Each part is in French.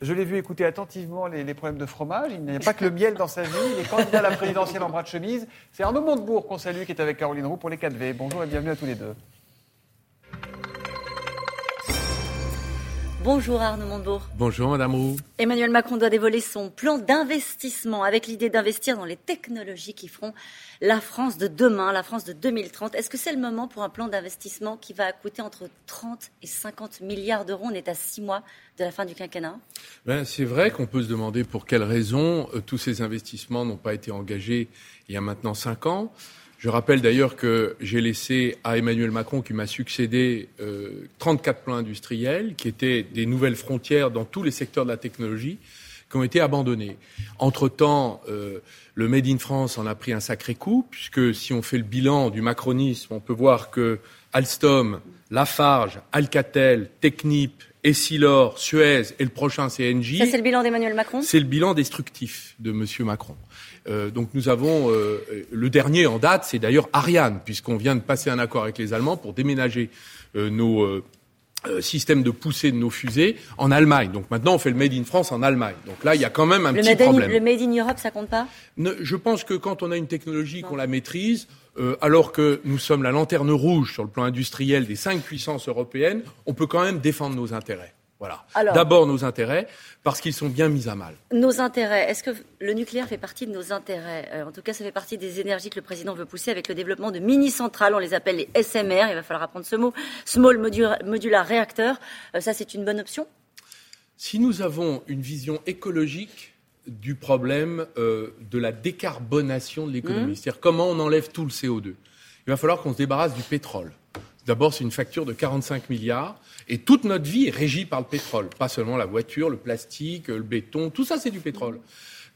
Je l'ai vu écouter attentivement les, problèmes de fromage. Il n'y a pas que le miel dans sa vie. Il est candidat à la présidentielle en bras de chemise. C'est Arnaud Montebourg qu'on salue, qui est avec Caroline Roux pour les 4V. Bonjour et bienvenue à tous les deux. Bonjour Arnaud Montebourg. Bonjour Madame Roux. Emmanuel Macron doit dévoiler son plan d'investissement avec l'idée d'investir dans les technologies qui feront la France de demain, la France de 2030. Est-ce que c'est le moment pour un plan d'investissement qui va coûter entre 30 et 50 milliards d'euros? On est à six mois de la fin du quinquennat. Ben, c'est vrai qu'on peut se demander pour quelles raisons euh, tous ces investissements n'ont pas été engagés il y a maintenant cinq ans. Je rappelle d'ailleurs que j'ai laissé à Emmanuel Macron, qui m'a succédé, 34 euh, plans industriels, qui étaient des nouvelles frontières dans tous les secteurs de la technologie, qui ont été abandonnés. Entre-temps, euh, le Made in France en a pris un sacré coup, puisque si on fait le bilan du macronisme, on peut voir que Alstom, Lafarge, Alcatel, Technip, Essilor, Suez et le prochain CNJ. Ça, c'est le bilan d'Emmanuel Macron? C'est le bilan destructif de M. Macron. Euh, donc nous avons euh, le dernier en date, c'est d'ailleurs Ariane, puisqu'on vient de passer un accord avec les Allemands pour déménager euh, nos systèmes de poussée de nos fusées en Allemagne. Donc maintenant, on fait le Made in France en Allemagne. Donc là, il y a quand même un petit problème. le Made in Europe, ça compte pas? Je pense que quand on a une technologie, qu'on la maîtrise, alors que nous sommes la lanterne rouge sur le plan industriel des cinq puissances européennes, on peut quand même défendre nos intérêts. Voilà. D'abord nos intérêts, parce qu'ils sont bien mis à mal. Nos intérêts, est-ce que le nucléaire fait partie de nos intérêts euh, En tout cas, ça fait partie des énergies que le président veut pousser avec le développement de mini-centrales, on les appelle les SMR, il va falloir apprendre ce mot, Small Modular, Reactor. Euh, ça, c'est une bonne option Si nous avons une vision écologique du problème euh, de la décarbonation de l'économie, mmh. c'est-à-dire comment on enlève tout le CO2, il va falloir qu'on se débarrasse du pétrole. D'abord, c'est une facture de 45 milliards. Et toute notre vie est régie par le pétrole. Pas seulement la voiture, le plastique, le béton, tout ça, c'est du pétrole.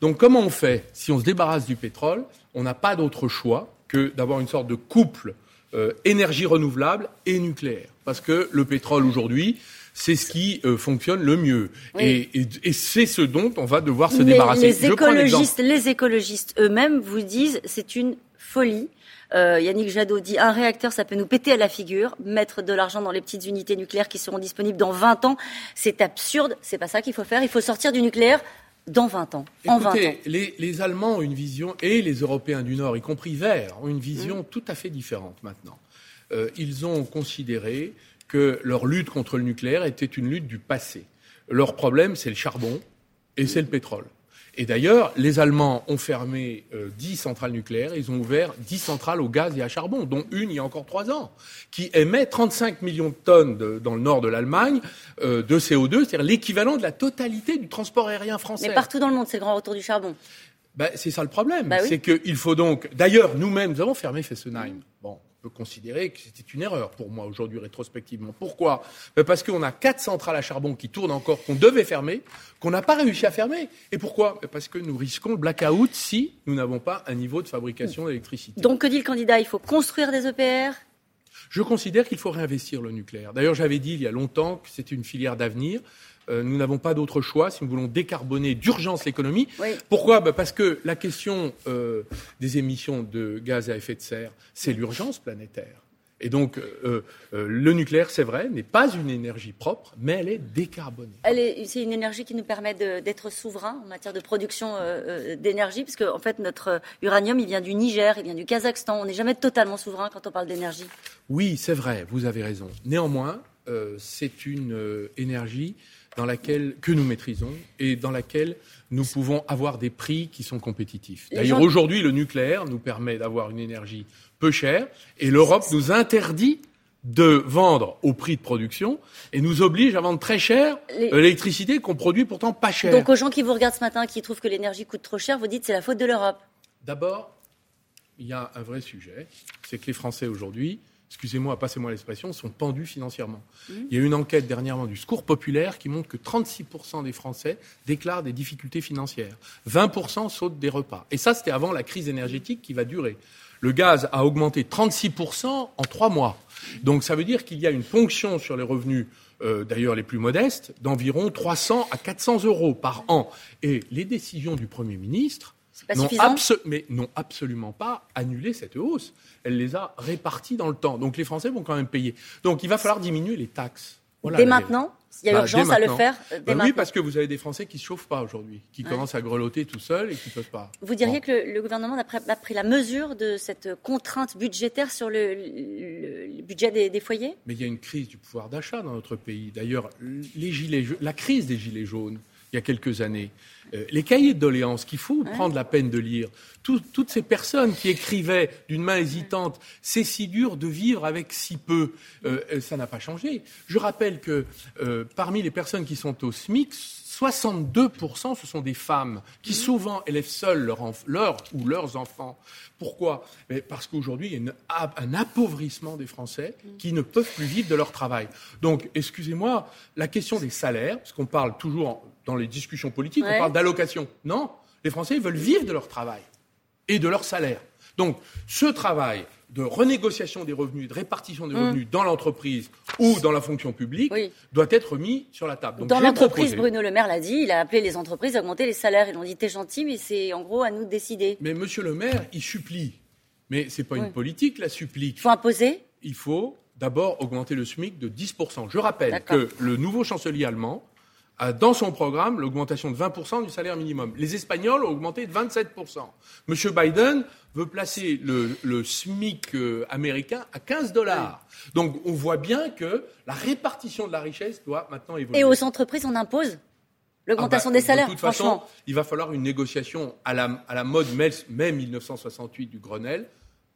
Donc, comment on fait Si on se débarrasse du pétrole, on n'a pas d'autre choix que d'avoir une sorte de couple euh, énergie renouvelable et nucléaire. Parce que le pétrole, aujourd'hui, c'est ce qui euh, fonctionne le mieux. Et, c'est ce dont on va devoir se débarrasser. Les écologistes, les écologistes eux-mêmes vous disent c'est une folie euh, Yannick Jadot dit un réacteur, ça peut nous péter à la figure. Mettre de l'argent dans les petites unités nucléaires qui seront disponibles dans 20 ans, c'est absurde. C'est pas ça qu'il faut faire. Il faut sortir du nucléaire dans 20 ans. en 20 ans. Les, les, Allemands ont une vision, et les Européens du Nord, y compris verts, ont une vision mmh. tout à fait différente maintenant. Euh, ils ont considéré que leur lutte contre le nucléaire était une lutte du passé. Leur problème, c'est le charbon et c'est le pétrole. Et d'ailleurs, les Allemands ont fermé euh, 10 centrales nucléaires, ils ont ouvert 10 centrales au gaz et à charbon, dont une il y a encore trois ans, qui émet 35 millions de tonnes dans le nord de l'Allemagne euh, de CO2, c'est-à-dire l'équivalent de la totalité du transport aérien français. Mais partout dans le monde, c'est le grand retour du charbon. Ben, c'est ça le problème. Bah c'est qu'il faut donc. D'ailleurs, nous-mêmes, nous avons fermé Fessenheim. Bon, peut considérer que c'était une erreur pour moi aujourd'hui rétrospectivement. Pourquoi? Ben, Parce qu'on a quatre centrales à charbon qui tournent encore, qu'on devait fermer, qu'on n'a pas réussi à fermer. Et pourquoi? Ben, Parce que nous risquons le blackout si nous n'avons pas un niveau de fabrication d'électricité. Donc que dit le candidat? Il faut construire des EPR? Je considère qu'il faut réinvestir le nucléaire. D'ailleurs, j'avais dit il y a longtemps que c'était une filière d'avenir. Euh, nous n'avons pas d'autre choix si nous voulons décarboner d'urgence l'économie. Pourquoi? Bah, Parce que la question euh, des émissions de gaz à effet de serre, c'est l'urgence planétaire. Et donc, euh, le nucléaire, c'est vrai, n'est pas une énergie propre, mais elle est décarbonée. c'est une énergie qui nous permet d'être souverain en matière de production d'énergie, parce qu'en en fait, notre uranium, il vient du Niger, il vient du Kazakhstan. On n'est jamais totalement souverain quand on parle d'énergie. Oui, c'est vrai, vous avez raison. Néanmoins, c'est une énergie dans laquelle, que nous maîtrisons et dans laquelle nous pouvons avoir des prix qui sont compétitifs. D'ailleurs, aujourd'hui, le nucléaire nous permet d'avoir une énergie peu chère et l'Europe nous interdit de vendre au prix de production et nous oblige à vendre très cher l'électricité qu'on produit pourtant pas cher. Donc aux gens qui vous regardent ce matin, qui trouvent que l'énergie coûte trop cher, vous dites c'est la faute de l'Europe D'abord, il y a un vrai sujet, c'est que les Français aujourd'hui excusez-moi, passez-moi l'expression, sont pendus financièrement. Mmh. Il y a eu une enquête dernièrement du Secours populaire qui montre que 36% des Français déclarent des difficultés financières. 20% sautent des repas. Et ça, c'était avant la crise énergétique qui va durer. Le gaz a augmenté 36% en trois mois. Donc ça veut dire qu'il y a une ponction sur les revenus euh, d'ailleurs les plus modestes, d'environ 300 à 400 euros par an. Et les décisions du Premier ministre mais n'ont absolument pas annulé cette hausse. Elle les a réparties dans le temps. Donc les Français vont quand même payer. Donc il va falloir diminuer les taxes. Dès maintenant? Il y a Bah, urgence à le faire euh, dès Bah oui, parce que vous avez des Français qui se chauffent pas aujourd'hui, qui Ouais. commencent à grelotter tout seuls et qui peuvent pas. Vous diriez Bon. que le, le gouvernement a pris, a pris la mesure de cette contrainte budgétaire sur le, le- le budget des, des foyers? Mais il y a une crise du pouvoir d'achat dans notre pays. D'ailleurs, les gilets, ja- la crise des gilets jaunes, il y a quelques années, euh, les cahiers de doléances qu'il faut prendre la peine de lire, tout- toutes ces personnes qui écrivaient d'une main hésitante, c'est si dur de vivre avec si peu, euh, euh, ça n'a pas changé. Je rappelle que euh, parmi les personnes qui sont au SMIC, 62% ce sont des femmes qui souvent élèvent seules leurs enf- leurs ou leurs enfants. Pourquoi? Parce qu'aujourd'hui, il y a une un appauvrissement des Français qui ne peuvent plus vivre de leur travail. Donc, excusez-moi, la question des salaires, parce qu'on parle toujours dans les discussions politiques, Ouais. on parle d'allocation. Non, les Français ils veulent vivre de leur travail et de leur salaire. Donc, ce travail de renégociation des revenus, de répartition des revenus dans l'entreprise ou dans la fonction publique. Oui. doit être mis sur la table. Donc, Dans l'entreprise, Bruno Le Maire l'a dit, il a appelé les entreprises à augmenter les salaires. Ils ont dit t'es gentil, mais c'est en gros à nous de décider. Mais Monsieur le maire, il supplie. Mais c'est pas Oui. une politique, la supplique. Il faut imposer Il faut d'abord augmenter le SMIC de 10%. Je rappelle que le nouveau chancelier allemand a dans son programme l'augmentation de 20% du salaire minimum. Les Espagnols ont augmenté de 27%. Monsieur Biden veut placer le, le SMIC euh, américain à 15 dollars. Donc on voit bien que la répartition de la richesse doit maintenant évoluer. Et aux entreprises, on impose l'augmentation Ah bah, des salaires, De toute franchement. façon, il va falloir une négociation à la, à la mode mai 1968 du Grenelle.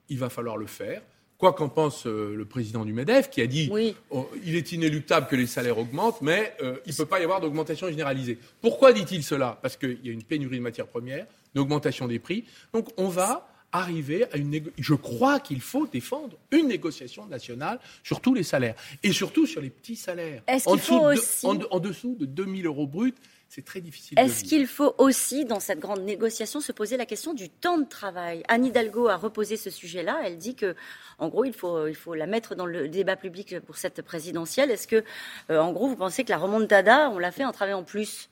Il va falloir le faire. Quoi qu'en pense euh, le président du MEDEF, qui a dit Oui. oh, il est inéluctable que les salaires augmentent, mais euh, il ne peut pas y avoir d'augmentation généralisée. Pourquoi dit-il cela? Parce qu'il y a une pénurie de matières premières, une augmentation des prix. Donc on va arriver à une négo- Je crois qu'il faut défendre une négociation nationale sur tous les salaires et surtout sur les petits salaires. Est-ce En faut dessous de- aussi- en, en dessous de 2000 euros bruts, c'est très difficile. Est-ce qu'il faut aussi, dans cette grande négociation, se poser la question du temps de travail? Anne Hidalgo a reposé ce sujet-là. Elle dit que, en gros, il faut, il faut la mettre dans le débat public pour cette présidentielle. Est-ce que, euh, en gros, vous pensez que la remontada, on l'a fait en travaillant plus?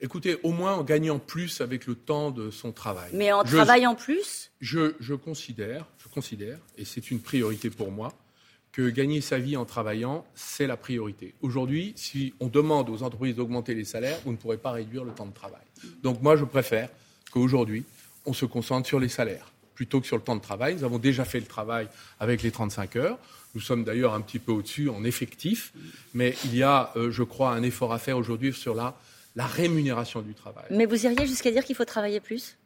Écoutez, au moins en gagnant plus avec le temps de son travail. Mais en Je- travaillant plus? Je, je considère, je considère, et c'est une priorité pour moi, que gagner sa vie en travaillant, c'est la priorité. Aujourd'hui, si on demande aux entreprises d'augmenter les salaires, vous ne pourrez pas réduire le temps de travail. Donc moi, je préfère qu'aujourd'hui, on se concentre sur les salaires plutôt que sur le temps de travail. Nous avons déjà fait le travail avec les 35 heures. Nous sommes d'ailleurs un petit peu au-dessus en effectif, mais il y a, euh, je crois, un effort à faire aujourd'hui sur la, la rémunération du travail. Mais vous iriez jusqu'à dire qu'il faut travailler plus?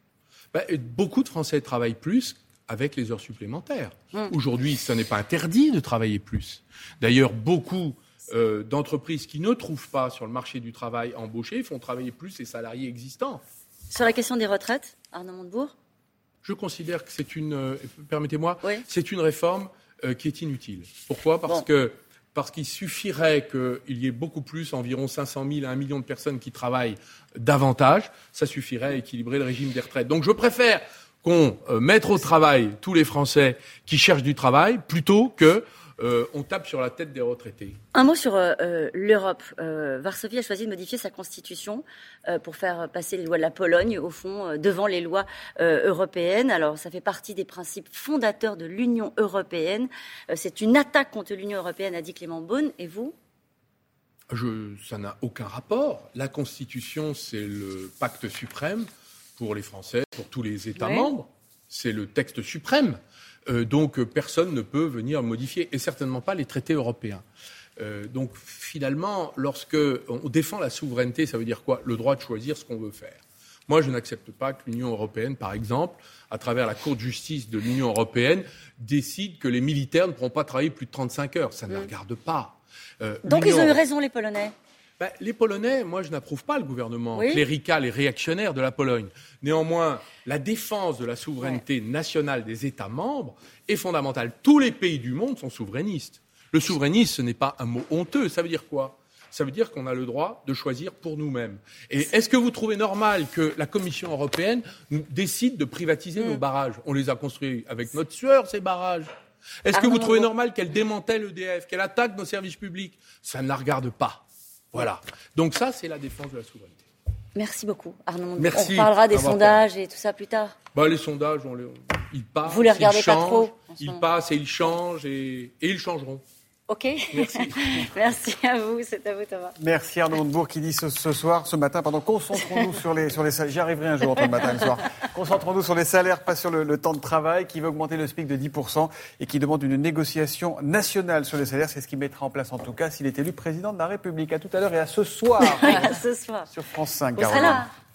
Ben, beaucoup de Français travaillent plus avec les heures supplémentaires. Hum. Aujourd'hui, ce n'est pas interdit de travailler plus. D'ailleurs, beaucoup euh, d'entreprises qui ne trouvent pas sur le marché du travail à embaucher font travailler plus les salariés existants. Sur la question des retraites, Arnaud Montebourg? Je considère que c'est une, euh, permettez-moi, Oui. c'est une réforme euh, qui est inutile. Pourquoi? Parce Bon. que parce qu'il suffirait qu'il y ait beaucoup plus, environ 500 000 à 1 million de personnes qui travaillent davantage, ça suffirait à équilibrer le régime des retraites. Donc je préfère qu'on euh, mette au travail tous les Français qui cherchent du travail plutôt que euh, on tape sur la tête des retraités. Un mot sur euh, euh, l'Europe. Euh, Varsovie a choisi de modifier sa constitution euh, pour faire passer les lois de la Pologne, au fond, euh, devant les lois euh, européennes. Alors, ça fait partie des principes fondateurs de l'Union européenne. Euh, C'est une attaque contre l'Union européenne, a dit Clément Beaune. Et vous? Je, ça n'a aucun rapport. La Constitution, c'est le pacte suprême pour les Français, pour tous les États membres. C'est le texte suprême. Euh, donc euh, personne ne peut venir modifier, et certainement pas les traités européens. Euh, donc finalement, lorsque on défend la souveraineté, ça veut dire quoi? Le droit de choisir ce qu'on veut faire. Moi, je n'accepte pas que l'Union européenne, par exemple, à travers la Cour de justice de l'Union européenne, décide que les militaires ne pourront pas travailler plus de 35 heures. Ça ne les regarde pas. Euh, Donc, ils ont eu raison, les Polonais? Ben, les Polonais, moi, je n'approuve pas le gouvernement Oui. clérical et réactionnaire de la Pologne. Néanmoins, la défense de la souveraineté nationale des États membres est fondamentale. Tous les pays du monde sont souverainistes. Le souverainisme, ce n'est pas un mot honteux. Ça veut dire quoi? Ça veut dire qu'on a le droit de choisir pour nous-mêmes. Et est-ce que vous trouvez normal que la Commission européenne nous décide de privatiser Mm. nos barrages? On les a construits avec notre sueur, ces barrages. Est-ce que Arnaud vous trouvez normal qu'elle démantèle EDF, qu'elle attaque nos services publics? Ça ne la regarde pas. Voilà. Donc ça, c'est la défense de la souveraineté. Merci beaucoup, Arnaud. Merci On parlera des d'avoir sondages et tout ça plus tard. Bah, les sondages, on les- ils passent. Vous les ils regardez pas trop, Ils moment. passent et ils changent et, et ils changeront. OK Merci. Merci à vous, c'est à vous Thomas. Merci Arnaud Montebourg qui dit ce, soir, ce matin, pardon, concentrons-nous sur les, sur les salaires. J'y arriverai un jour entre le matin et le soir. Concentrons-nous sur les salaires, pas sur le, temps de travail, qui veut augmenter le SMIC de 10% et qui demande une négociation nationale sur les salaires. C'est ce qu'il mettra en place en tout cas s'il est élu président de la République. À tout à l'heure et à ce soir. à ce soir. Sur France 5. On sera là.